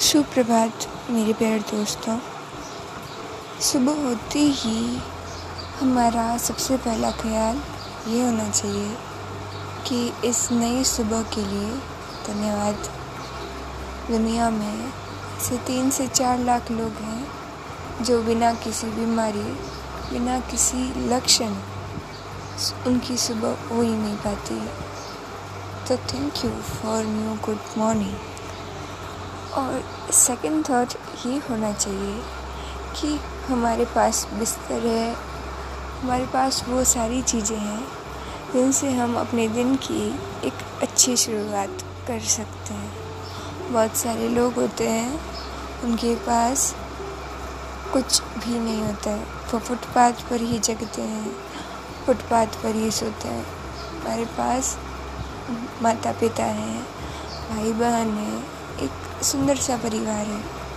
सुप्रभात, मेरे प्यारे दोस्तों। सुबह होते ही हमारा सबसे पहला ख्याल ये होना चाहिए कि इस नई सुबह के लिए धन्यवाद। दुनिया में से तीन से चार लाख लोग हैं जो बिना किसी बीमारी, बिना किसी लक्षण उनकी सुबह हो ही नहीं पाती। तो thank you for new good morning और सेकंड थॉट ये होना चाहिए कि हमारे पास बिस्तर है, हमारे पास वो सारी चीज़ें हैं, जिनसे हम अपने दिन की एक अच्छी शुरुआत कर सकते हैं। बहुत सारे लोग होते हैं, उनके पास कुछ भी नहीं होता है। वो फुटपाथ पर ही जगते हैं, फुटपाथ पर ही सोते हैं। हमारे पास माता पिता हैं भाई बहन हैं एक सुंदर सा परिवार है।